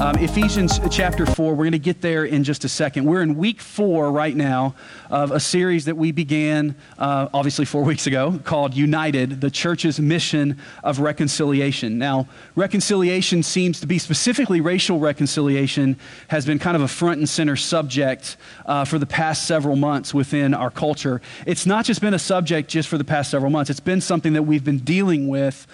Um, Ephesians chapter 4, we're going to get there in just a second. We're in week four right now of a series that we began, uh, obviously, four weeks ago called United, the church's mission of reconciliation. Now, reconciliation seems to be specifically racial reconciliation, has been kind of a front and center subject uh, for the past several months within our culture. It's not just been a subject just for the past several months, it's been something that we've been dealing with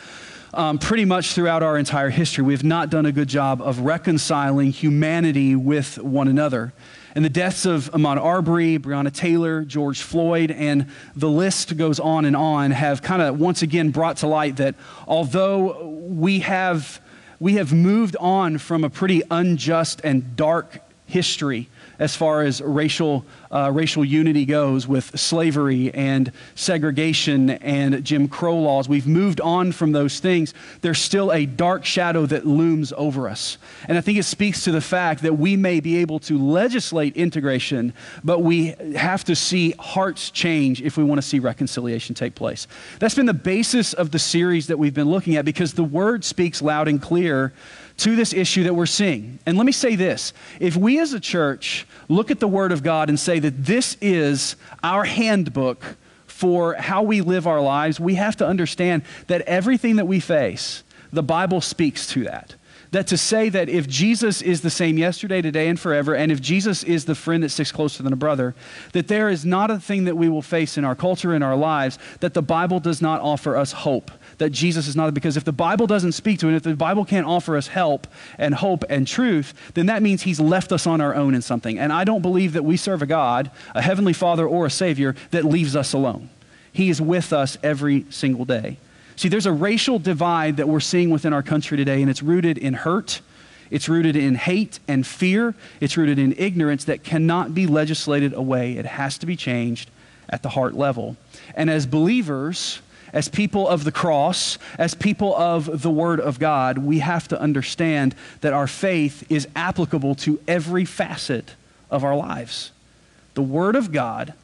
um, pretty much throughout our entire history. We have not done a good job of reconciling humanity with one another. And the deaths of Ahmaud Arbery, Breonna Taylor, George Floyd, and the list goes on and on have kind of once again brought to light that although we have, we have moved on from a pretty unjust and dark history as far as racial, uh, racial unity goes with slavery and segregation and Jim Crow laws. We've moved on from those things. There's still a dark shadow that looms over us. And I think it speaks to the fact that we may be able to legislate integration, but we have to see hearts change if we want to see reconciliation take place. That's been the basis of the series that we've been looking at because the word speaks loud and clear to this issue that we're seeing. And let me say this if we as a church look at the Word of God and say that this is our handbook for how we live our lives, we have to understand that everything that we face, the Bible speaks to that that to say that if Jesus is the same yesterday, today, and forever, and if Jesus is the friend that sticks closer than a brother, that there is not a thing that we will face in our culture, in our lives, that the Bible does not offer us hope. That Jesus is not, because if the Bible doesn't speak to it, if the Bible can't offer us help and hope and truth, then that means He's left us on our own in something. And I don't believe that we serve a God, a Heavenly Father, or a Savior that leaves us alone. He is with us every single day. See, there's a racial divide that we're seeing within our country today, and it's rooted in hurt. It's rooted in hate and fear. It's rooted in ignorance that cannot be legislated away. It has to be changed at the heart level. And as believers, as people of the cross, as people of the Word of God, we have to understand that our faith is applicable to every facet of our lives. The Word of God,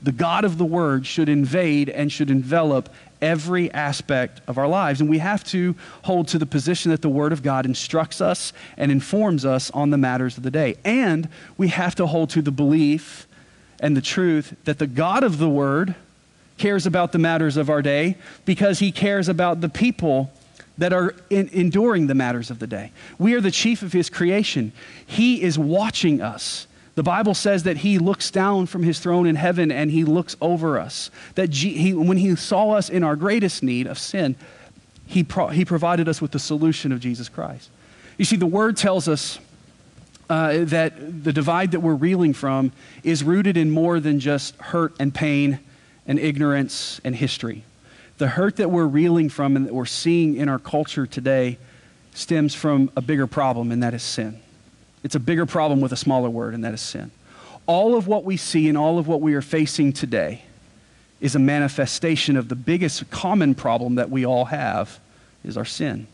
the God of the Word, should invade and should envelop every aspect of our lives. And we have to hold to the position that the Word of God instructs us and informs us on the matters of the day. And we have to hold to the belief and the truth that the God of the Word cares about the matters of our day because He cares about the people that are in, enduring the matters of the day. We are the chief of His creation, He is watching us. The Bible says that he looks down from his throne in heaven and he looks over us. That G- he, when he saw us in our greatest need of sin, he, pro- he provided us with the solution of Jesus Christ. You see, the word tells us uh, that the divide that we're reeling from is rooted in more than just hurt and pain and ignorance and history. The hurt that we're reeling from and that we're seeing in our culture today stems from a bigger problem, and that is sin. It's a bigger problem with a smaller word, and that is sin. All of what we see and all of what we are facing today is a manifestation of the biggest common problem that we all have is our sin.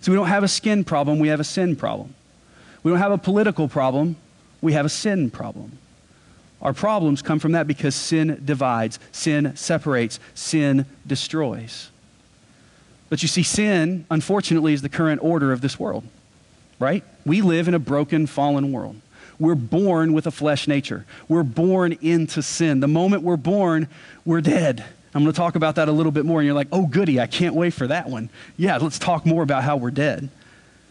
So we don't have a skin problem, we have a sin problem. We don't have a political problem, we have a sin problem. Our problems come from that because sin divides, sin separates, sin destroys. But you see, sin, unfortunately, is the current order of this world right? We live in a broken, fallen world. We're born with a flesh nature. We're born into sin. The moment we're born, we're dead. I'm going to talk about that a little bit more. And you're like, oh, goody, I can't wait for that one. Yeah, let's talk more about how we're dead.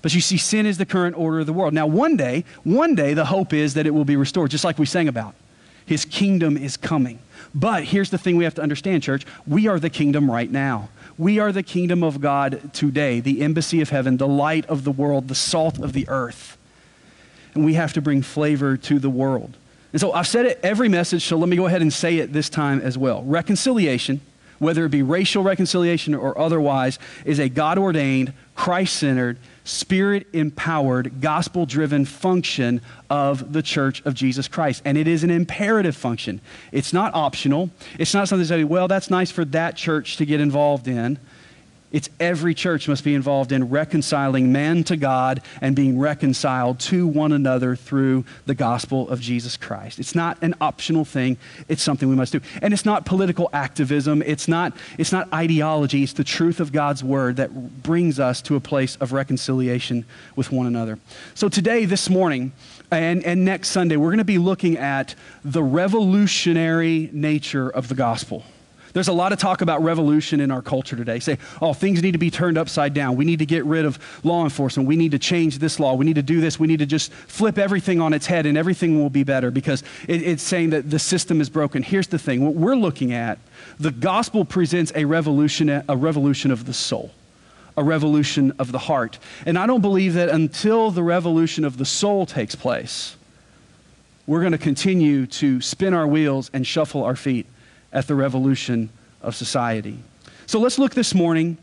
But you see, sin is the current order of the world. Now, one day, one day, the hope is that it will be restored, just like we sang about. His kingdom is coming. But here's the thing we have to understand, church we are the kingdom right now. We are the kingdom of God today, the embassy of heaven, the light of the world, the salt of the earth. And we have to bring flavor to the world. And so I've said it every message, so let me go ahead and say it this time as well. Reconciliation, whether it be racial reconciliation or otherwise, is a God ordained, Christ centered, spirit empowered, gospel driven function of the church of Jesus Christ. And it is an imperative function. It's not optional. It's not something to say, well, that's nice for that church to get involved in. It's every church must be involved in reconciling man to God and being reconciled to one another through the gospel of Jesus Christ. It's not an optional thing, it's something we must do. And it's not political activism, it's not, it's not ideology, it's the truth of God's word that brings us to a place of reconciliation with one another. So today, this morning, and, and next Sunday, we're going to be looking at the revolutionary nature of the gospel. There's a lot of talk about revolution in our culture today. Say, oh, things need to be turned upside down. We need to get rid of law enforcement. We need to change this law. We need to do this. We need to just flip everything on its head and everything will be better because it, it's saying that the system is broken. Here's the thing what we're looking at, the gospel presents a revolution, a revolution of the soul a revolution of the heart. And I don't believe that until the revolution of the soul takes place, we're going to continue to spin our wheels and shuffle our feet at the revolution of society. So let's look this morning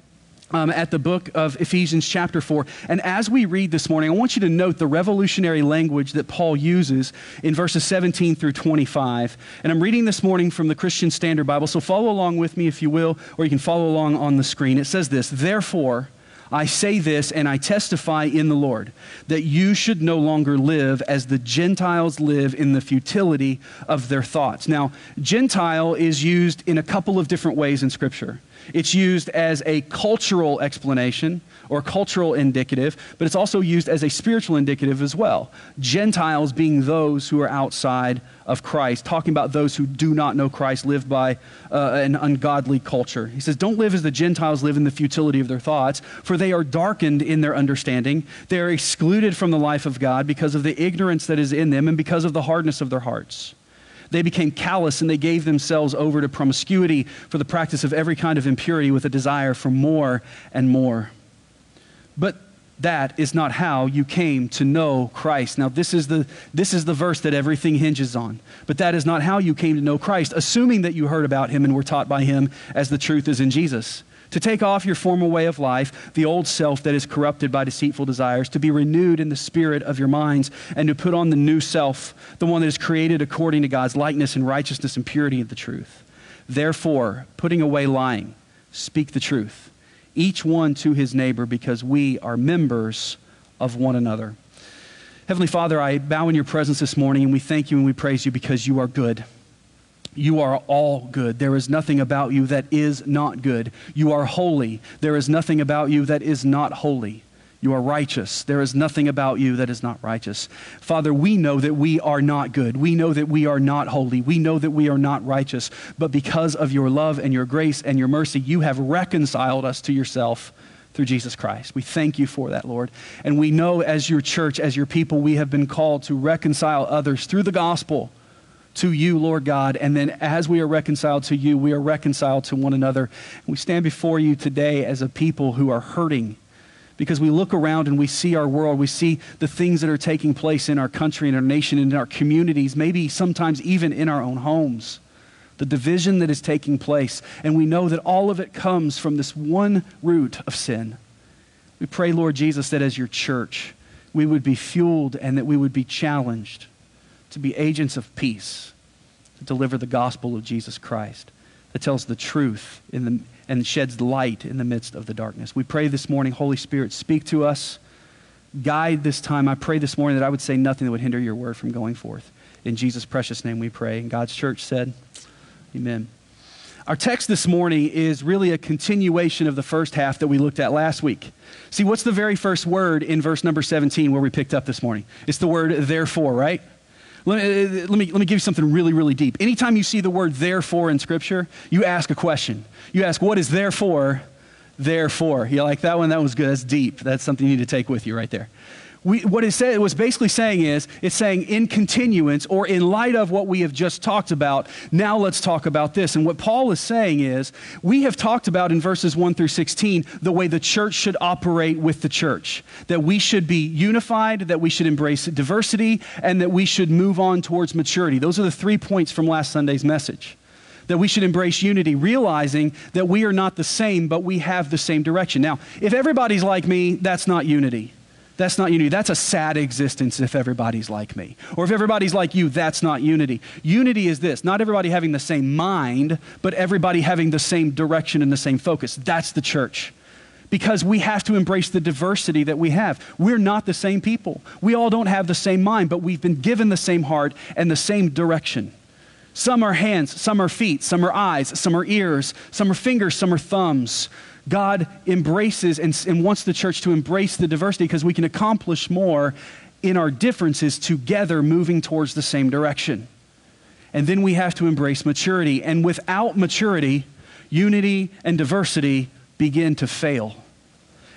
um, at the book of Ephesians, chapter 4. And as we read this morning, I want you to note the revolutionary language that Paul uses in verses 17 through 25. And I'm reading this morning from the Christian Standard Bible, so follow along with me if you will, or you can follow along on the screen. It says this Therefore, I say this and I testify in the Lord that you should no longer live as the Gentiles live in the futility of their thoughts. Now, Gentile is used in a couple of different ways in Scripture. It's used as a cultural explanation or cultural indicative, but it's also used as a spiritual indicative as well. Gentiles being those who are outside of Christ, talking about those who do not know Christ, live by uh, an ungodly culture. He says, Don't live as the Gentiles live in the futility of their thoughts, for they are darkened in their understanding. They are excluded from the life of God because of the ignorance that is in them and because of the hardness of their hearts. They became callous and they gave themselves over to promiscuity for the practice of every kind of impurity with a desire for more and more. But that is not how you came to know Christ. Now, this is, the, this is the verse that everything hinges on. But that is not how you came to know Christ, assuming that you heard about him and were taught by him as the truth is in Jesus. To take off your former way of life, the old self that is corrupted by deceitful desires, to be renewed in the spirit of your minds, and to put on the new self, the one that is created according to God's likeness and righteousness and purity of the truth. Therefore, putting away lying, speak the truth each one to his neighbor, because we are members of one another. Heavenly Father, I bow in your presence this morning and we thank you and we praise you because you are good. You are all good. There is nothing about you that is not good. You are holy. There is nothing about you that is not holy. You are righteous. There is nothing about you that is not righteous. Father, we know that we are not good. We know that we are not holy. We know that we are not righteous. But because of your love and your grace and your mercy, you have reconciled us to yourself through Jesus Christ. We thank you for that, Lord. And we know as your church, as your people, we have been called to reconcile others through the gospel to you, Lord God. And then as we are reconciled to you, we are reconciled to one another. We stand before you today as a people who are hurting because we look around and we see our world, we see the things that are taking place in our country, in our nation, in our communities, maybe sometimes even in our own homes. The division that is taking place. And we know that all of it comes from this one root of sin. We pray, Lord Jesus, that as your church, we would be fueled and that we would be challenged to be agents of peace, to deliver the gospel of Jesus Christ that tells the truth in the and sheds light in the midst of the darkness. We pray this morning, Holy Spirit, speak to us, guide this time. I pray this morning that I would say nothing that would hinder your word from going forth. In Jesus' precious name we pray. And God's church said, Amen. Our text this morning is really a continuation of the first half that we looked at last week. See, what's the very first word in verse number 17 where we picked up this morning? It's the word therefore, right? Let me, let, me, let me give you something really, really deep. Anytime you see the word therefore in Scripture, you ask a question. You ask, what is therefore, therefore? You like that one? That was good. That's deep. That's something you need to take with you right there we, what it, said, it was basically saying is, it's saying in continuance or in light of what we have just talked about, now let's talk about this. And what Paul is saying is, we have talked about in verses 1 through 16 the way the church should operate with the church. That we should be unified, that we should embrace diversity, and that we should move on towards maturity. Those are the three points from last Sunday's message that we should embrace unity, realizing that we are not the same, but we have the same direction. Now, if everybody's like me, that's not unity. That's not unity. That's a sad existence if everybody's like me. Or if everybody's like you, that's not unity. Unity is this not everybody having the same mind, but everybody having the same direction and the same focus. That's the church. because we have to embrace the diversity that we have. We're not the same people. We all don't have the same mind, but we've been given the same heart and the same direction. Some are hands, some are feet, some are eyes, some are ears, some are fingers, some are thumbs. God embraces and, and wants the church to embrace the diversity because we can accomplish more in our differences together moving towards the same direction. And then we have to embrace maturity. And without maturity, unity and diversity begin to fail.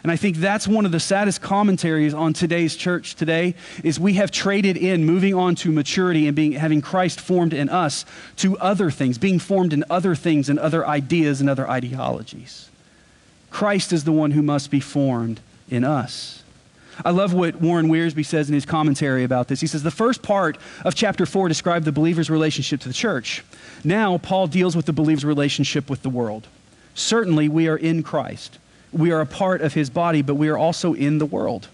And I think that's one of the saddest commentaries on today's church today is we have traded in moving on to maturity and being having Christ formed in us to other things, being formed in other things and other ideas and other ideologies. Christ is the one who must be formed in us. I love what Warren Wiersbe says in his commentary about this. He says the first part of chapter 4 described the believer's relationship to the church. Now, Paul deals with the believer's relationship with the world. Certainly, we are in Christ. We are a part of his body, but we are also in the world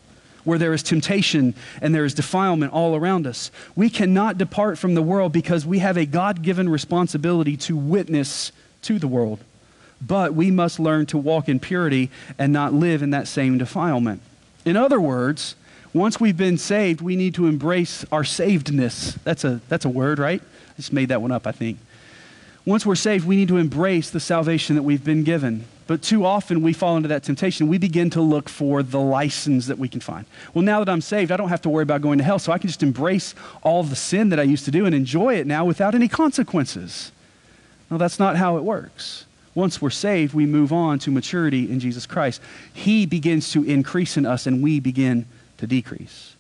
where there is temptation and there is defilement all around us. We cannot depart from the world because we have a God given responsibility to witness to the world. But we must learn to walk in purity and not live in that same defilement. In other words, once we've been saved, we need to embrace our savedness. That's a, that's a word, right? I just made that one up, I think. Once we're saved, we need to embrace the salvation that we've been given. But too often we fall into that temptation. We begin to look for the license that we can find. Well, now that I'm saved, I don't have to worry about going to hell, so I can just embrace all the sin that I used to do and enjoy it now without any consequences. No, that's not how it works. Once we're saved, we move on to maturity in Jesus Christ. He begins to increase in us, and we begin to decrease.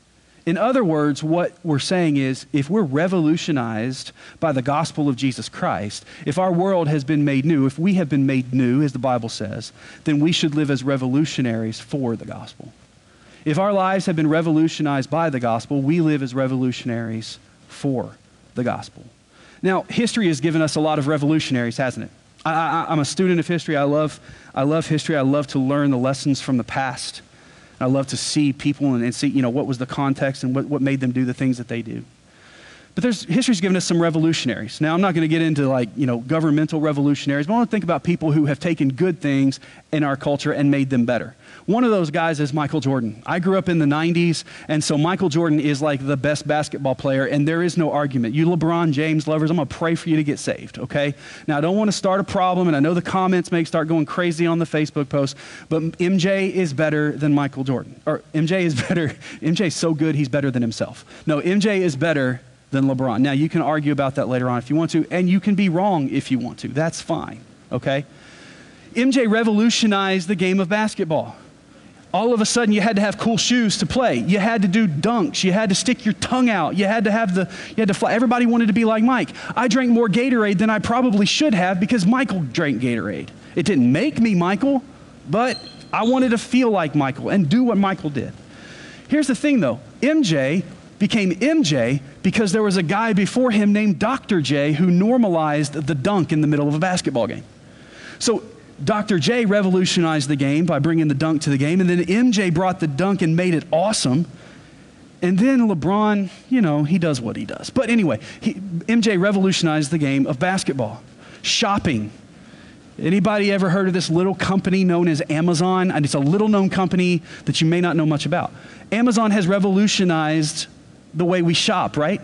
In other words, what we're saying is if we're revolutionized by the gospel of Jesus Christ, if our world has been made new, if we have been made new, as the Bible says, then we should live as revolutionaries for the gospel. If our lives have been revolutionized by the gospel, we live as revolutionaries for the gospel. Now, history has given us a lot of revolutionaries, hasn't it? I, am a student of history. I love, I love history. I love to learn the lessons from the past. I love to see people and, and see, you know, what was the context and what, what made them do the things that they do. But there's, history's given us some revolutionaries. Now, I'm not going to get into like, you know, governmental revolutionaries, but I want to think about people who have taken good things in our culture and made them better. One of those guys is Michael Jordan. I grew up in the 90s, and so Michael Jordan is like the best basketball player, and there is no argument. You LeBron James lovers, I'm going to pray for you to get saved, okay? Now, I don't want to start a problem, and I know the comments may start going crazy on the Facebook post, but MJ is better than Michael Jordan. Or MJ is better. MJ is so good, he's better than himself. No, MJ is better than LeBron. Now, you can argue about that later on if you want to, and you can be wrong if you want to. That's fine, okay? MJ revolutionized the game of basketball all of a sudden you had to have cool shoes to play. You had to do dunks. You had to stick your tongue out. You had to have the, you had to fly. Everybody wanted to be like Mike. I drank more Gatorade than I probably should have because Michael drank Gatorade. It didn't make me Michael, but I wanted to feel like Michael and do what Michael did. Here's the thing though MJ became MJ because there was a guy before him named Dr. J who normalized the dunk in the middle of a basketball game. So Dr. J revolutionized the game by bringing the dunk to the game, and then MJ brought the dunk and made it awesome. And then LeBron, you know, he does what he does. But anyway, he, MJ revolutionized the game of basketball. Shopping. Anybody ever heard of this little company known as Amazon? And it's a little known company that you may not know much about. Amazon has revolutionized the way we shop, right?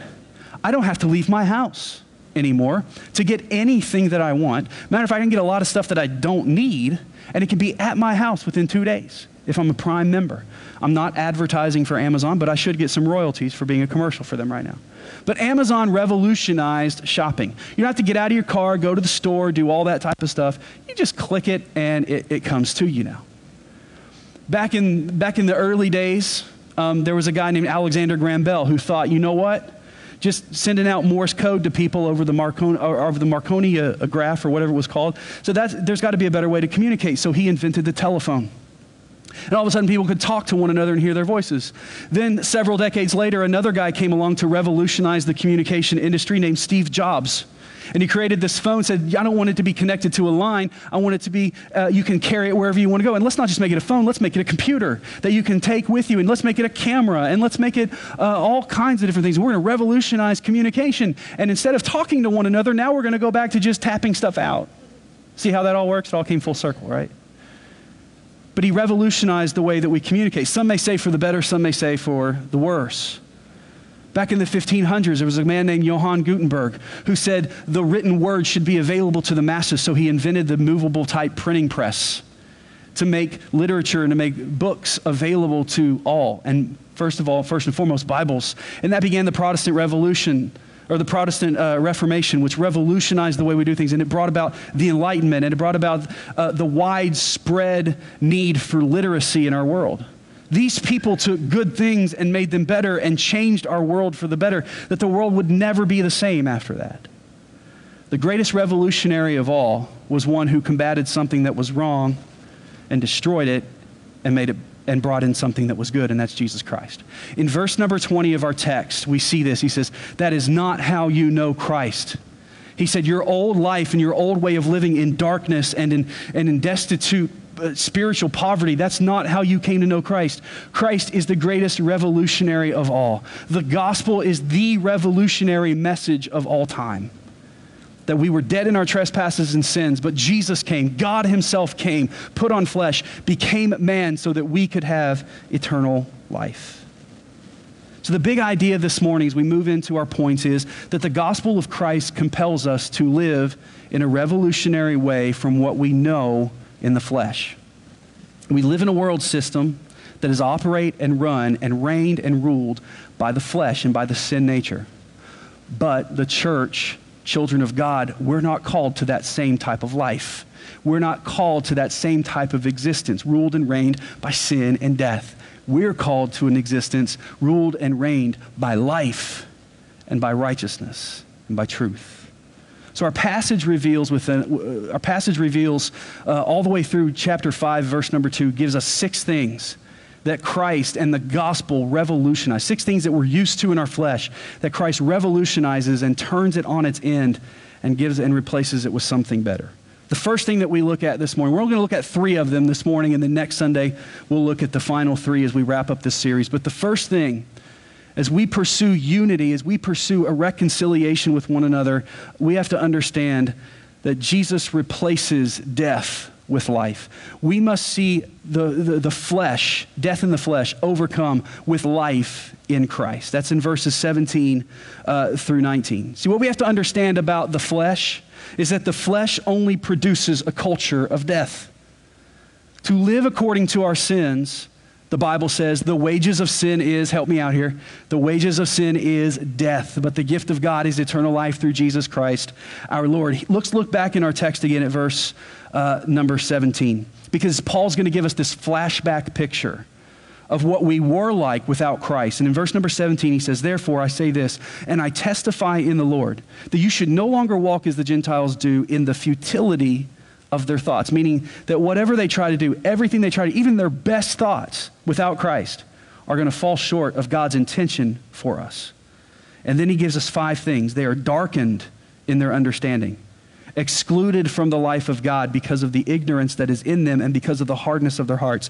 I don't have to leave my house anymore to get anything that I want. Matter of fact, I can get a lot of stuff that I don't need, and it can be at my house within two days if I'm a prime member. I'm not advertising for Amazon, but I should get some royalties for being a commercial for them right now. But Amazon revolutionized shopping. You don't have to get out of your car, go to the store, do all that type of stuff. You just click it, and it, it comes to you now. Back in, back in the early days, um, there was a guy named Alexander Graham Bell who thought, you know what? just sending out Morse code to people over the Marconi, over the Marconi uh, graph or whatever it was called. So there's got to be a better way to communicate. So he invented the telephone. And all of a sudden, people could talk to one another and hear their voices. Then, several decades later, another guy came along to revolutionize the communication industry named Steve Jobs. And he created this phone, said, I don't want it to be connected to a line. I want it to be, uh, you can carry it wherever you want to go. And let's not just make it a phone, let's make it a computer that you can take with you. And let's make it a camera. And let's make it uh, all kinds of different things. We're going to revolutionize communication. And instead of talking to one another, now we're going to go back to just tapping stuff out. See how that all works? It all came full circle, right? but he revolutionized the way that we communicate. Some may say for the better, some may say for the worse. Back in the 1500s, there was a man named Johann Gutenberg who said the written word should be available to the masses, so he invented the movable type printing press to make literature and to make books available to all. And first of all, first and foremost, Bibles. And that began the Protestant Revolution or the Protestant uh, Reformation, which revolutionized the way we do things, and it brought about the Enlightenment, and it brought about uh, the widespread need for literacy in our world. These people took good things and made them better and changed our world for the better, that the world would never be the same after that. The greatest revolutionary of all was one who combated something that was wrong and destroyed it and made it and brought in something that was good, and that's Jesus Christ. In verse number 20 of our text, we see this. He says, That is not how you know Christ. He said, Your old life and your old way of living in darkness and in, and in destitute Uh, spiritual poverty, that's not how you came to know Christ. Christ is the greatest revolutionary of all. The gospel is the revolutionary message of all time that we were dead in our trespasses and sins, but Jesus came. God Himself came, put on flesh, became man so that we could have eternal life. So, the big idea this morning as we move into our points is that the gospel of Christ compels us to live in a revolutionary way from what we know in the flesh. We live in a world system that is operate and run and reigned and ruled by the flesh and by the sin nature. But the church children of God, we're not called to that same type of life. We're not called to that same type of existence, ruled and reigned by sin and death. We're called to an existence ruled and reigned by life and by righteousness and by truth. So our passage reveals within, our passage reveals uh, all the way through chapter 5 verse number 2 gives us six things that Christ and the gospel revolutionize. Six things that we're used to in our flesh that Christ revolutionizes and turns it on its end and gives and replaces it with something better. The first thing that we look at this morning, we're only going to look at three of them this morning, and then next Sunday we'll look at the final three as we wrap up this series. But the first thing, as we pursue unity, as we pursue a reconciliation with one another, we have to understand that Jesus replaces death with life. We must see the, the, the, flesh, death in the flesh, overcome with life in Christ. That's in verses 17 uh, through 19. See, what we have to understand about the flesh is that the flesh only produces a culture of death. To live according to our sins, the Bible says the wages of sin is, help me out here, the wages of sin is death, but the gift of God is eternal life through Jesus Christ our Lord. Let's look back in our text again at verse uh, number 17, because Paul's going to give us this flashback picture of what we were like without Christ. And in verse number 17, he says, Therefore I say this, and I testify in the Lord, that you should no longer walk as the Gentiles do in the futility of their thoughts, meaning that whatever they try to do, everything they try to, even their best thoughts without Christ, are going to fall short of God's intention for us. And then he gives us five things. They are darkened in their understanding, excluded from the life of God because of the ignorance that is in them and because of the hardness of their hearts.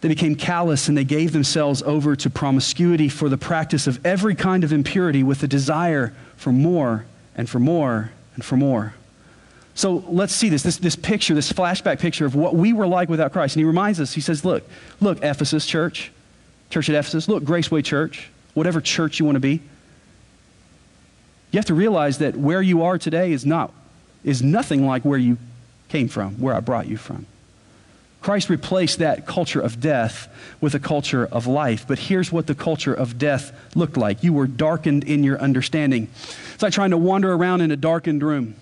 They became callous and they gave themselves over to promiscuity for the practice of every kind of impurity with a desire for more and for more and for more. So let's see this, this, this picture, this flashback picture of what we were like without Christ. And he reminds us, he says, Look, look, Ephesus church, church at Ephesus, look, Graceway Church, whatever church you want to be. You have to realize that where you are today is not, is nothing like where you came from, where I brought you from. Christ replaced that culture of death with a culture of life. But here's what the culture of death looked like. You were darkened in your understanding. It's like trying to wander around in a darkened room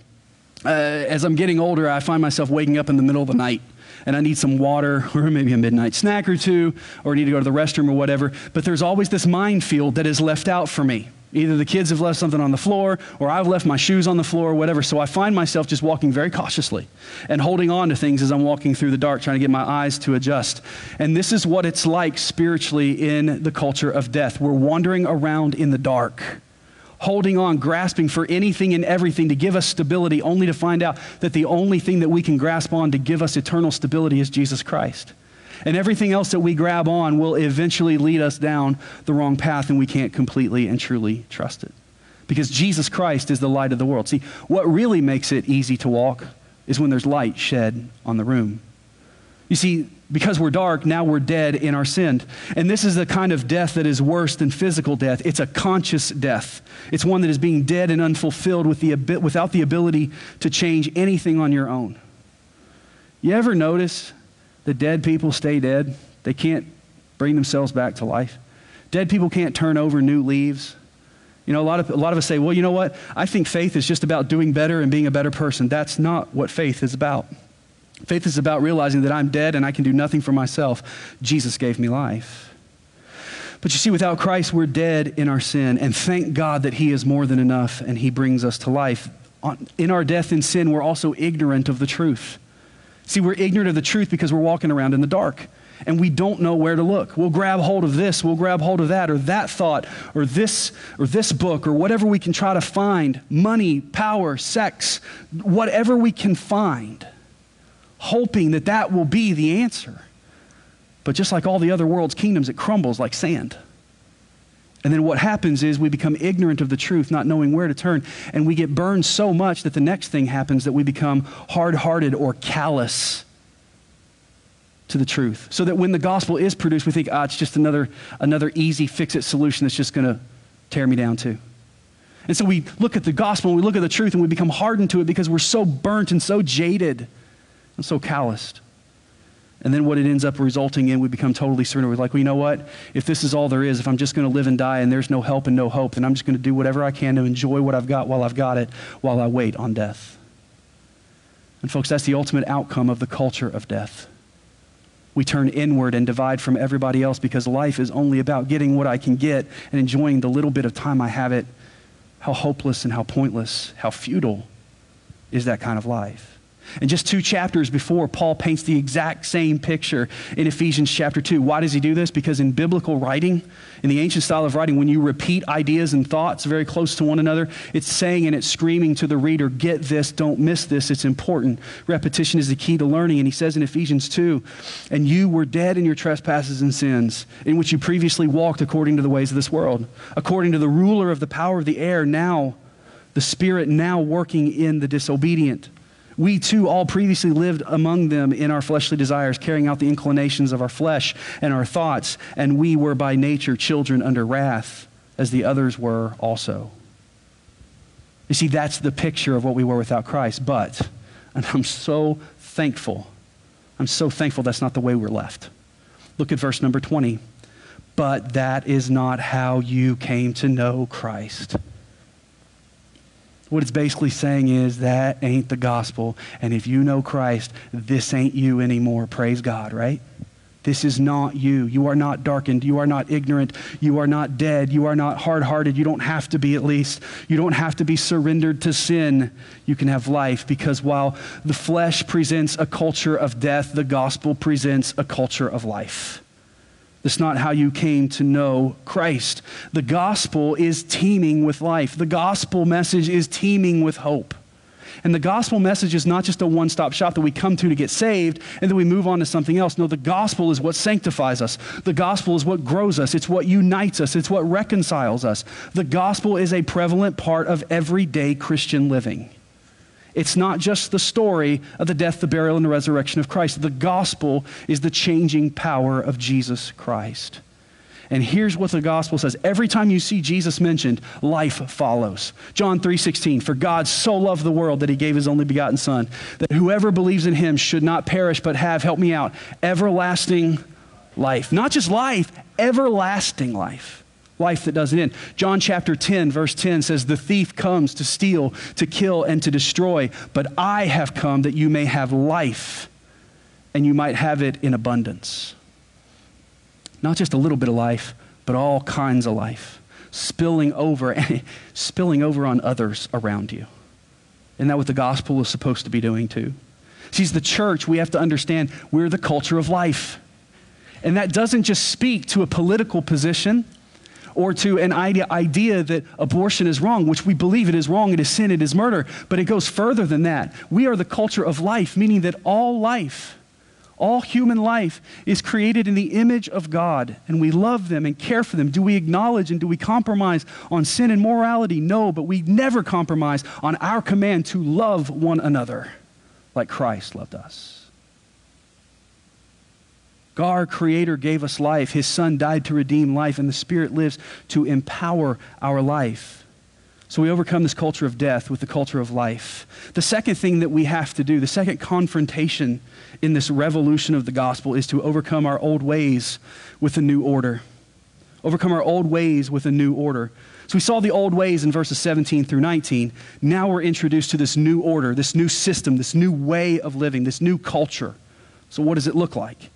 uh, as I'm getting older, I find myself waking up in the middle of the night and I need some water or maybe a midnight snack or two or need to go to the restroom or whatever. But there's always this minefield that is left out for me. Either the kids have left something on the floor or I've left my shoes on the floor or whatever. So I find myself just walking very cautiously and holding on to things as I'm walking through the dark, trying to get my eyes to adjust. And this is what it's like spiritually in the culture of death. We're wandering around in the dark holding on, grasping for anything and everything to give us stability, only to find out that the only thing that we can grasp on to give us eternal stability is Jesus Christ. And everything else that we grab on will eventually lead us down the wrong path, and we can't completely and truly trust it. Because Jesus Christ is the light of the world. See, what really makes it easy to walk is when there's light shed on the room. You see, because we're dark, now we're dead in our sin. And this is the kind of death that is worse than physical death. It's a conscious death. It's one that is being dead and unfulfilled with the, without the ability to change anything on your own. You ever notice that dead people stay dead? They can't bring themselves back to life. Dead people can't turn over new leaves. You know, a lot, of, a lot of us say, well, you know what? I think faith is just about doing better and being a better person. That's not what faith is about. Faith is about realizing that I'm dead and I can do nothing for myself. Jesus gave me life. But you see, without Christ, we're dead in our sin. And thank God that He is more than enough and He brings us to life. In our death in sin, we're also ignorant of the truth. See, we're ignorant of the truth because we're walking around in the dark and we don't know where to look. We'll grab hold of this, we'll grab hold of that, or that thought, or this, or this book, or whatever we can try to find money, power, sex, whatever we can find, hoping that that will be the answer. But just like all the other world's kingdoms, it crumbles like sand. And then what happens is we become ignorant of the truth, not knowing where to turn, and we get burned so much that the next thing happens that we become hard hearted or callous to the truth. So that when the gospel is produced, we think, ah, it's just another, another easy fix it solution that's just going to tear me down too. And so we look at the gospel and we look at the truth and we become hardened to it because we're so burnt and so jaded so calloused. And then what it ends up resulting in, we become totally surrendered. We're like, well, you know what? If this is all there is, if I'm just going to live and die and there's no help and no hope, then I'm just going to do whatever I can to enjoy what I've got while I've got it, while I wait on death. And folks, that's the ultimate outcome of the culture of death we turn inward and divide from everybody else because life is only about getting what I can get and enjoying the little bit of time I have it. How hopeless and how pointless, how futile is that kind of life? And just two chapters before, Paul paints the exact same picture in Ephesians chapter 2. Why does he do this? Because in biblical writing, in the ancient style of writing, when you repeat ideas and thoughts very close to one another, it's saying and it's screaming to the reader, get this, don't miss this, it's important. Repetition is the key to learning. And he says in Ephesians 2, and you were dead in your trespasses and sins, in which you previously walked according to the ways of this world, according to the ruler of the power of the air, now the Spirit now working in the disobedient. We too all previously lived among them in our fleshly desires, carrying out the inclinations of our flesh and our thoughts, and we were by nature children under wrath, as the others were also. You see, that's the picture of what we were without Christ. But, and I'm so thankful, I'm so thankful that's not the way we're left. Look at verse number 20. But that is not how you came to know Christ. What it's basically saying is that ain't the gospel. And if you know Christ, this ain't you anymore. Praise God, right? This is not you. You are not darkened. You are not ignorant. You are not dead. You are not hard hearted. You don't have to be, at least. You don't have to be surrendered to sin. You can have life because while the flesh presents a culture of death, the gospel presents a culture of life. That's not how you came to know Christ. The gospel is teeming with life. The gospel message is teeming with hope. And the gospel message is not just a one stop shop that we come to to get saved and then we move on to something else. No, the gospel is what sanctifies us. The gospel is what grows us. It's what unites us. It's what reconciles us. The gospel is a prevalent part of everyday Christian living. It's not just the story of the death, the burial, and the resurrection of Christ. The gospel is the changing power of Jesus Christ. And here's what the gospel says. Every time you see Jesus mentioned, life follows. John 3:16, for God so loved the world that he gave his only begotten son, that whoever believes in him should not perish but have, help me out, everlasting life. Not just life, everlasting life life that doesn't end. John chapter 10, verse 10 says, The thief comes to steal, to kill, and to destroy, but I have come that you may have life and you might have it in abundance. Not just a little bit of life, but all kinds of life, spilling over, spilling over on others around you. Isn't that what the gospel is supposed to be doing too? See, the church, we have to understand we're the culture of life. And that doesn't just speak to a political position or to an idea, that abortion is wrong, which we believe it is wrong, it is sin, it is murder. But it goes further than that. We are the culture of life, meaning that all life, all human life is created in the image of God, and we love them and care for them. Do we acknowledge and do we compromise on sin and morality? No, but we never compromise on our command to love one another like Christ loved us. God, our Creator, gave us life. His Son died to redeem life, and the Spirit lives to empower our life. So we overcome this culture of death with the culture of life. The second thing that we have to do, the second confrontation in this revolution of the gospel, is to overcome our old ways with a new order. Overcome our old ways with a new order. So we saw the old ways in verses 17 through 19. Now we're introduced to this new order, this new system, this new way of living, this new culture. So what does it look like?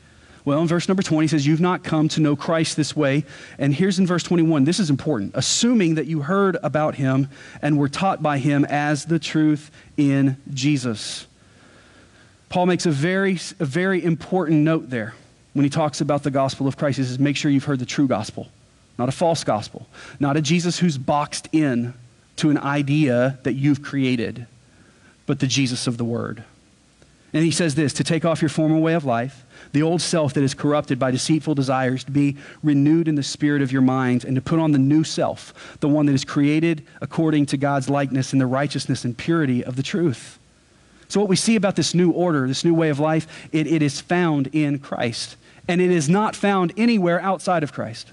Well, in verse number 20, he says, You've not come to know Christ this way. And here's in verse 21, this is important. Assuming that you heard about him and were taught by him as the truth in Jesus. Paul makes a very, a very important note there when he talks about the gospel of Christ. He says, Make sure you've heard the true gospel not a false gospel, not a Jesus who's boxed in to an idea that you've created, but the Jesus of the Word. And he says this to take off your former way of life, the old self that is corrupted by deceitful desires, to be renewed in the spirit of your mind, and to put on the new self, the one that is created according to God's likeness in the righteousness and purity of the truth. So, what we see about this new order, this new way of life, it, it is found in Christ. And it is not found anywhere outside of Christ.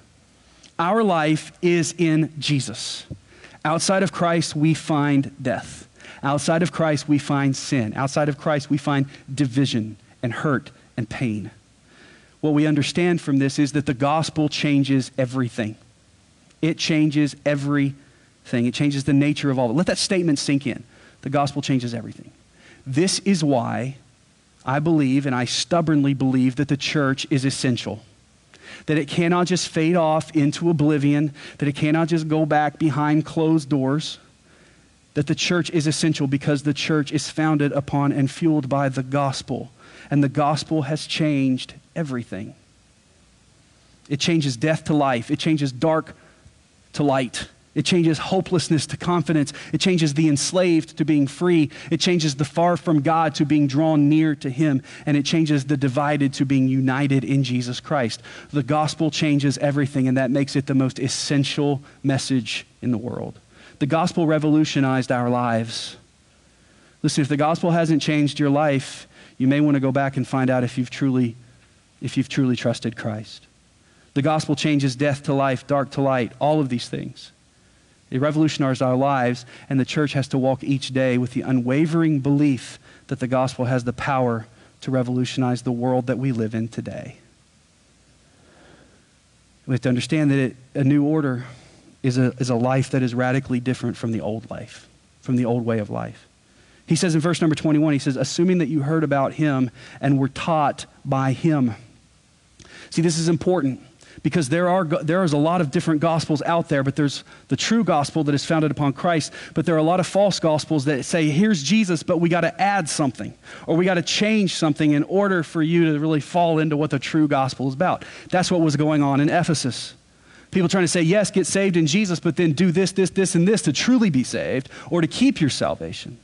Our life is in Jesus. Outside of Christ, we find death. Outside of Christ, we find sin. Outside of Christ, we find division and hurt and pain. What we understand from this is that the gospel changes everything. It changes everything. It changes the nature of all of it. Let that statement sink in. The gospel changes everything. This is why I believe, and I stubbornly believe, that the church is essential that it cannot just fade off into oblivion, that it cannot just go back behind closed doors, that the church is essential because the church is founded upon and fueled by the gospel. And the gospel has changed everything. It changes death to life, it changes dark to light. It changes hopelessness to confidence. It changes the enslaved to being free. It changes the far from God to being drawn near to Him. And it changes the divided to being united in Jesus Christ. The gospel changes everything, and that makes it the most essential message in the world. The gospel revolutionized our lives. Listen, if the gospel hasn't changed your life, you may want to go back and find out if you've truly, if you've truly trusted Christ. The gospel changes death to life, dark to light, all of these things. It revolutionized our lives, and the church has to walk each day with the unwavering belief that the gospel has the power to revolutionize the world that we live in today. We have to understand that it, a new order is a, is a life that is radically different from the old life, from the old way of life. He says in verse number 21, he says, assuming that you heard about him and were taught by him. See, this is important because there are there is a lot of different gospels out there but there's the true gospel that is founded upon christ but there are a lot of false gospels that say here's jesus but we got to add something or we got to change something in order for you to really fall into what the true gospel is about. That's what was going on in ephesus. People trying to say yes get saved in jesus but then do this this this and this to truly be saved or to keep your salvation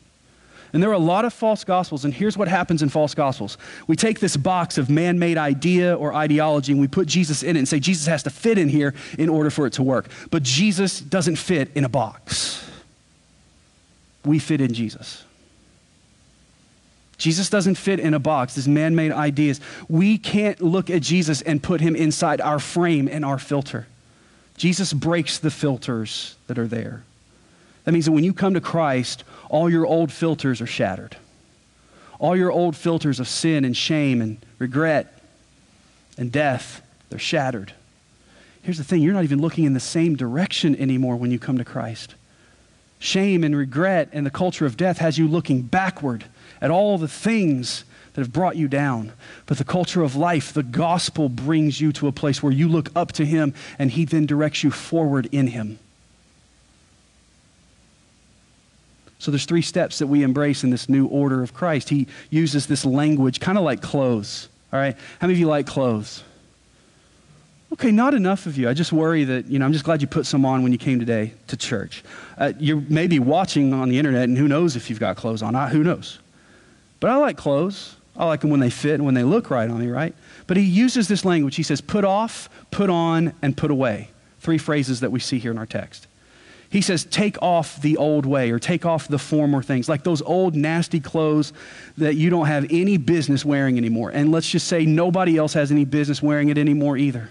and there are a lot of false gospels, and here's what happens in false gospels. We take this box of man made idea or ideology and we put Jesus in it and say Jesus has to fit in here in order for it to work. But Jesus doesn't fit in a box. We fit in Jesus. Jesus doesn't fit in a box, these man made ideas. We can't look at Jesus and put him inside our frame and our filter. Jesus breaks the filters that are there. That means that when you come to Christ, all your old filters are shattered. All your old filters of sin and shame and regret and death, they're shattered. Here's the thing you're not even looking in the same direction anymore when you come to Christ. Shame and regret and the culture of death has you looking backward at all the things that have brought you down. But the culture of life, the gospel brings you to a place where you look up to Him and He then directs you forward in Him. So there's three steps that we embrace in this new order of Christ. He uses this language kind of like clothes. All right? How many of you like clothes? Okay, not enough of you. I just worry that, you know, I'm just glad you put some on when you came today to church. Uh, you're maybe watching on the internet, and who knows if you've got clothes on. I, who knows? But I like clothes. I like them when they fit and when they look right on me, right? But he uses this language. He says, put off, put on, and put away. Three phrases that we see here in our text. He says, take off the old way or take off the former things, like those old nasty clothes that you don't have any business wearing anymore. And let's just say nobody else has any business wearing it anymore either.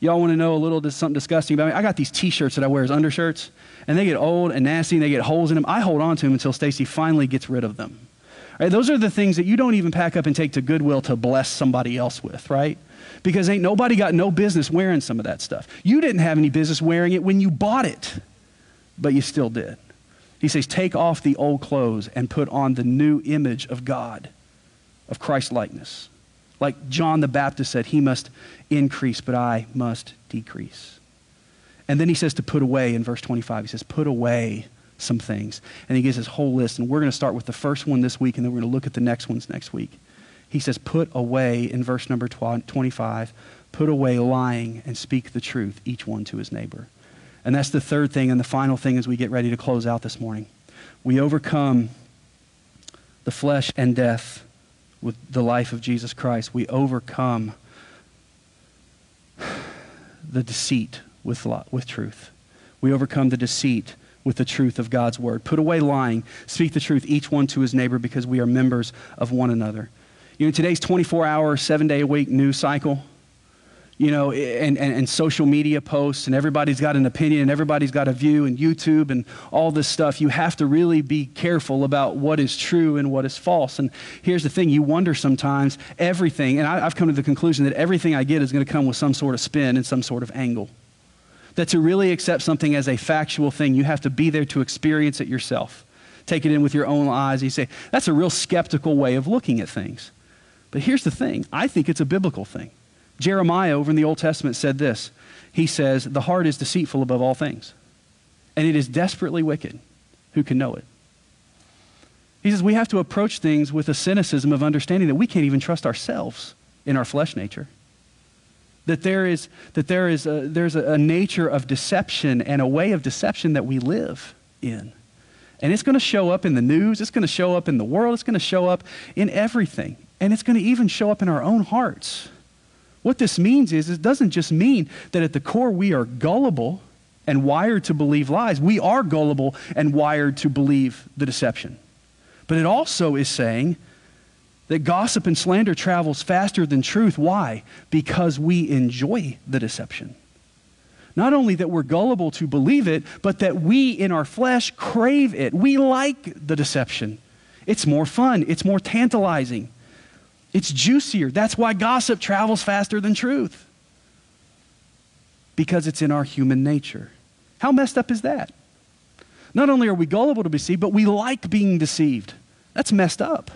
Y'all want to know a little something disgusting about me? I got these t shirts that I wear as undershirts, and they get old and nasty and they get holes in them. I hold on to them until Stacy finally gets rid of them. Right? Those are the things that you don't even pack up and take to Goodwill to bless somebody else with, right? because ain't nobody got no business wearing some of that stuff. You didn't have any business wearing it when you bought it, but you still did. He says, Take off the old clothes and put on the new image of God, of Christ likeness. Like John the Baptist said, He must increase, but I must decrease. And then he says to put away in verse 25. He says, Put away some things. And he gives his whole list. And we're going to start with the first one this week, and then we're going to look at the next ones next week. He says, Put away, in verse number 25, put away lying and speak the truth, each one to his neighbor. And that's the third thing and the final thing as we get ready to close out this morning. We overcome the flesh and death with the life of Jesus Christ. We overcome the deceit with, with truth. We overcome the deceit with the truth of God's word. Put away lying. Speak the truth, each one to his neighbor, because we are members of one another. You know, today's 24 hour, seven day a week news cycle, you know, and, and, and, social media posts, and everybody's got an opinion, and everybody's got a view, and YouTube, and all this stuff, you have to really be careful about what is true and what is false. And here's the thing you wonder sometimes everything, and I, I've come to the conclusion that everything I get is going to come with some sort of spin and some sort of angle. That to really accept something as a factual thing, you have to be there to experience it yourself. Take it in with your own eyes. You say, that's a real skeptical way of looking at things. But here's the thing I think it's a biblical thing. Jeremiah over in the Old Testament said this He says, The heart is deceitful above all things, and it is desperately wicked. Who can know it? He says we have to approach things with a cynicism of understanding that we can't even trust ourselves in our flesh nature. That there is, that there is a, there's a, a nature of deception and a way of deception that we live in. And it's going to show up in the news, it's going to show up in the world, it's going to show up in everything. And it's going to even show up in our own hearts. What this means is, it doesn't just mean that at the core we are gullible and wired to believe lies. We are gullible and wired to believe the deception. But it also is saying that gossip and slander travels faster than truth. Why? Because we enjoy the deception. Not only that we're gullible to believe it, but that we in our flesh crave it. We like the deception. It's more fun, it's more tantalizing. It's juicier. That's why gossip travels faster than truth. Because it's in our human nature. How messed up is that? Not only are we gullible to be deceived, but we like being deceived. That's messed up.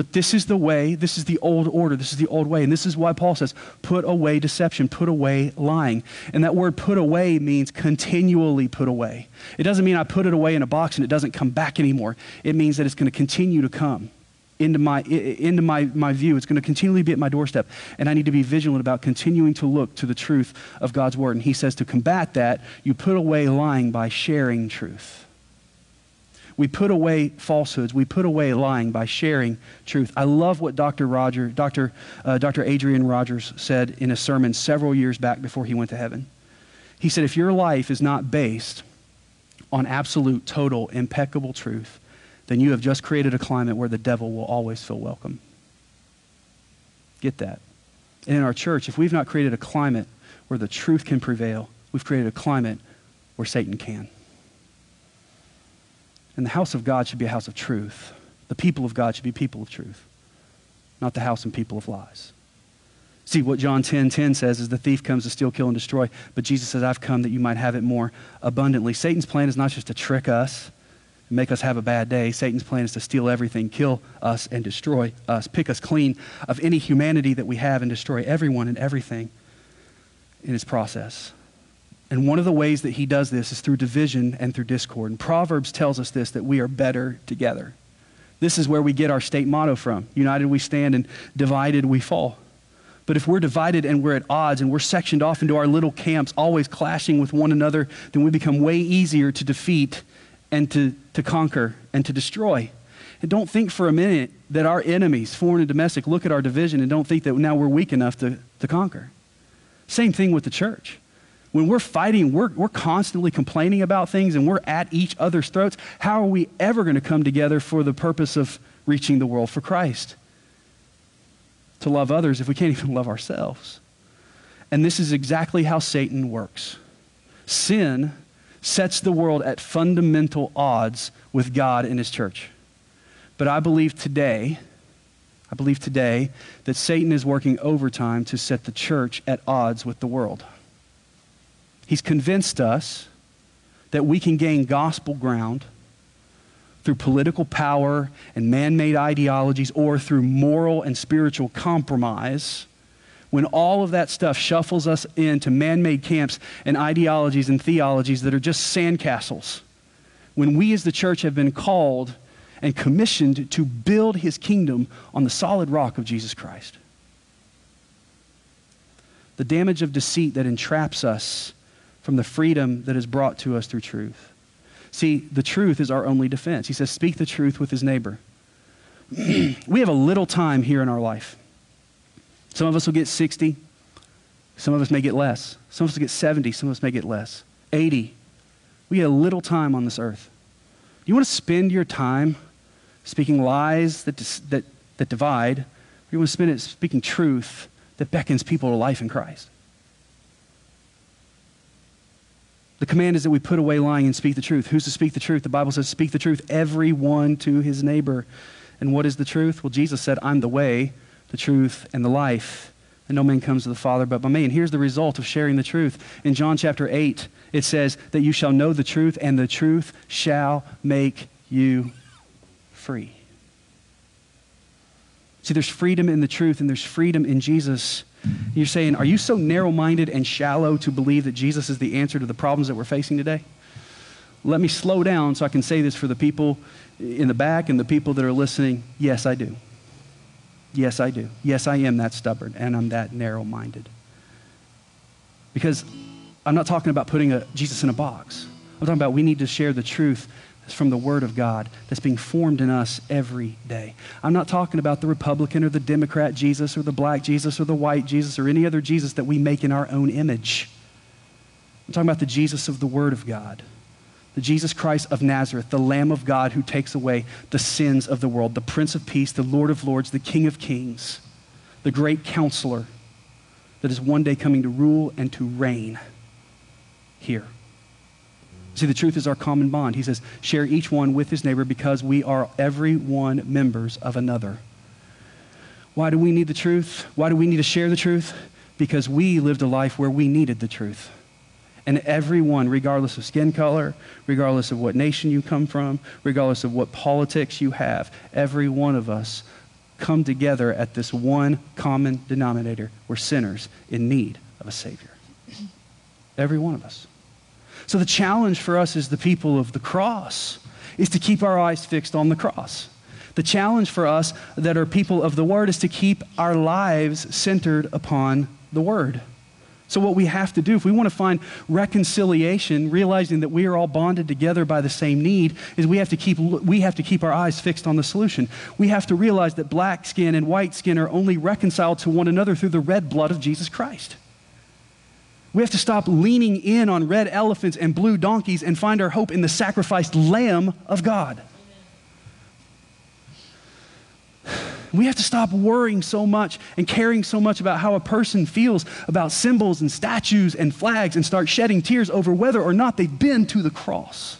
But this is the way, this is the old order, this is the old way. And this is why Paul says, put away deception, put away lying. And that word put away means continually put away. It doesn't mean I put it away in a box and it doesn't come back anymore. It means that it's going to continue to come into my, into my, my view. It's going to continually be at my doorstep. And I need to be vigilant about continuing to look to the truth of God's word. And he says to combat that, you put away lying by sharing truth. We put away falsehoods. We put away lying by sharing truth. I love what Dr. Roger, Dr. Uh, Dr. Adrian Rogers said in a sermon several years back before he went to heaven. He said, if your life is not based on absolute, total, impeccable truth, then you have just created a climate where the devil will always feel welcome. Get that. And in our church, if we've not created a climate where the truth can prevail, we've created a climate where Satan can. And the house of God should be a house of truth. The people of God should be people of truth, not the house and people of lies. See, what John 10 10 says is the thief comes to steal, kill, and destroy. But Jesus says, I've come that you might have it more abundantly. Satan's plan is not just to trick us, and make us have a bad day. Satan's plan is to steal everything, kill us, and destroy us, pick us clean of any humanity that we have, and destroy everyone and everything in his process. And one of the ways that he does this is through division and through discord. And Proverbs tells us this that we are better together. This is where we get our state motto from United we stand, and divided we fall. But if we're divided and we're at odds and we're sectioned off into our little camps, always clashing with one another, then we become way easier to defeat and to, to conquer and to destroy. And don't think for a minute that our enemies, foreign and domestic, look at our division and don't think that now we're weak enough to, to conquer. Same thing with the church. When we're fighting, we're, we're constantly complaining about things and we're at each other's throats, how are we ever going to come together for the purpose of reaching the world for Christ? To love others if we can't even love ourselves. And this is exactly how Satan works. Sin sets the world at fundamental odds with God and his church. But I believe today, I believe today that Satan is working overtime to set the church at odds with the world. He's convinced us that we can gain gospel ground through political power and man made ideologies or through moral and spiritual compromise. When all of that stuff shuffles us into man made camps and ideologies and theologies that are just sandcastles, when we as the church have been called and commissioned to build his kingdom on the solid rock of Jesus Christ. The damage of deceit that entraps us from the freedom that is brought to us through truth. See, the truth is our only defense. He says, Speak the truth with his neighbor. we have a little time here in our life. Some of us will get 60, some of us may get less. Some of us will get 70, some of us may get less. 80. We get a little time on this earth. You want to spend your time speaking lies that, dis- that, that divide, or you want to spend it speaking truth that beckons people to life in Christ? The command is that we put away lying and speak the truth. Who's to speak the truth? The Bible says, speak the truth, everyone to his neighbor. And what is the truth? Well, Jesus said, I'm the way, the truth, and the life. And no man comes to the Father but by me. And here's the result of sharing the truth. In John chapter 8, it says that you shall know the truth, and the truth shall make you free. See, there's freedom in the truth, and there's freedom in Jesus. You're saying, Are you so narrow minded and shallow to believe that Jesus is the answer to the problems that we're facing today? Let me slow down so I can say this for the people in the back and the people that are listening. Yes, I do. Yes, I do. Yes, I am that stubborn and I'm that narrow minded. Because I'm not talking about putting a, Jesus in a box. I'm talking about we need to share the truth from the Word of God that's being formed in us every day. I'm not talking about the Republican or the Democrat Jesus or the black Jesus or the white Jesus or any other Jesus that we make in our own image. I'm talking about the Jesus of the Word of God, the Jesus Christ of Nazareth, the Lamb of God who takes away the sins of the world, the Prince of Peace, the Lord of Lords, the King of Kings, the great counselor that is one day coming to rule and to reign here. See, the truth is our common bond. He says, share each one with his neighbor because we are every one members of another. Why do we need the truth? Why do we need to share the truth? Because we lived a life where we needed the truth. And everyone, regardless of skin color, regardless of what nation you come from, regardless of what politics you have, every one of us come together at this one common denominator. We're sinners in need of a Savior. Every one of us. So the challenge for us as the people of the cross is to keep our eyes fixed on the cross. The challenge for us that are people of the Word is to keep our lives centered upon the Word. So, what we have to do, if we want to find reconciliation, realizing that we are all bonded together by the same need, is we have to keep, we have to keep our eyes fixed on the solution. We have to realize that black skin and white skin are only reconciled to one another through the red blood of Jesus Christ. We have to stop leaning in on red elephants and blue donkeys and find our hope in the sacrificed Lamb of God. We have to stop worrying so much and caring so much about how a person feels about symbols and statues and flags and start shedding tears over whether or not they've been to the cross.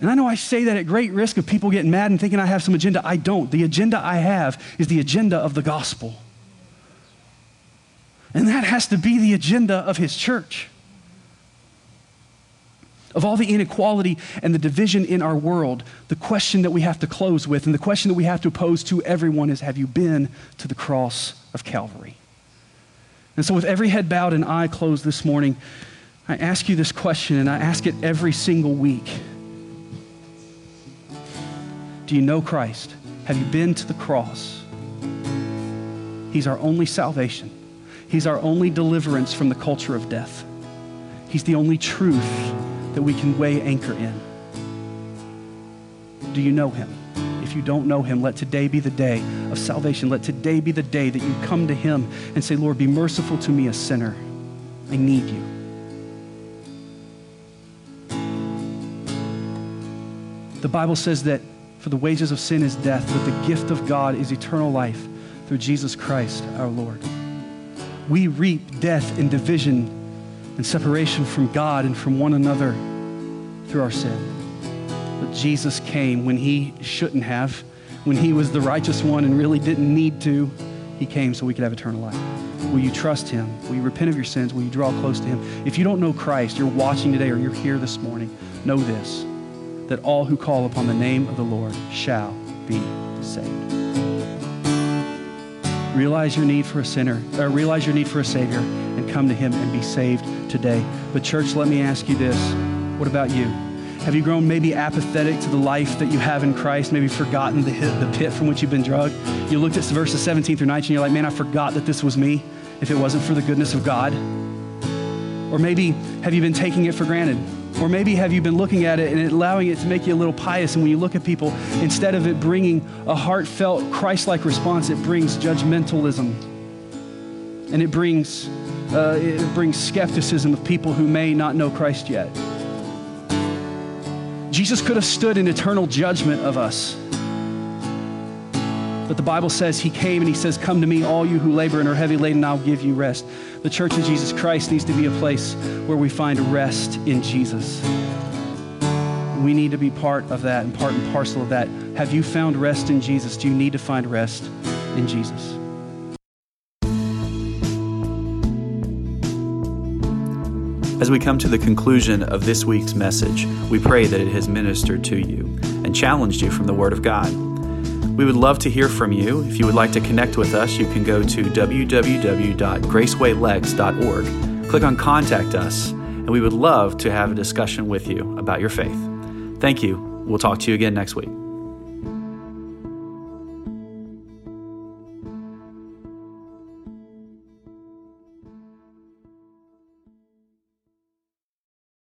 And I know I say that at great risk of people getting mad and thinking I have some agenda. I don't. The agenda I have is the agenda of the gospel. And that has to be the agenda of his church. Of all the inequality and the division in our world, the question that we have to close with and the question that we have to pose to everyone is Have you been to the cross of Calvary? And so, with every head bowed and eye closed this morning, I ask you this question, and I ask it every single week Do you know Christ? Have you been to the cross? He's our only salvation. He's our only deliverance from the culture of death. He's the only truth that we can weigh anchor in. Do you know him? If you don't know him, let today be the day of salvation. Let today be the day that you come to him and say, Lord, be merciful to me, a sinner. I need you. The Bible says that for the wages of sin is death, but the gift of God is eternal life through Jesus Christ our Lord. We reap death and division and separation from God and from one another through our sin. But Jesus came when he shouldn't have, when he was the righteous one and really didn't need to. He came so we could have eternal life. Will you trust him? Will you repent of your sins? Will you draw close to him? If you don't know Christ, you're watching today or you're here this morning, know this that all who call upon the name of the Lord shall be saved. Realize your need for a sinner, or realize your need for a Savior, and come to Him and be saved today. But, church, let me ask you this what about you? Have you grown maybe apathetic to the life that you have in Christ? Maybe forgotten the, the pit from which you've been drugged? You looked at verses 17 through 19, you're like, man, I forgot that this was me if it wasn't for the goodness of God. Or maybe have you been taking it for granted? Or maybe have you been looking at it and allowing it to make you a little pious? And when you look at people, instead of it bringing a heartfelt, Christ like response, it brings judgmentalism. And it brings, uh, it brings skepticism of people who may not know Christ yet. Jesus could have stood in eternal judgment of us. But the Bible says he came and he says, Come to me, all you who labor and are heavy laden, I'll give you rest. The church of Jesus Christ needs to be a place where we find rest in Jesus. We need to be part of that and part and parcel of that. Have you found rest in Jesus? Do you need to find rest in Jesus? As we come to the conclusion of this week's message, we pray that it has ministered to you and challenged you from the Word of God. We would love to hear from you. If you would like to connect with us, you can go to www.gracewaylex.org, click on Contact Us, and we would love to have a discussion with you about your faith. Thank you. We'll talk to you again next week.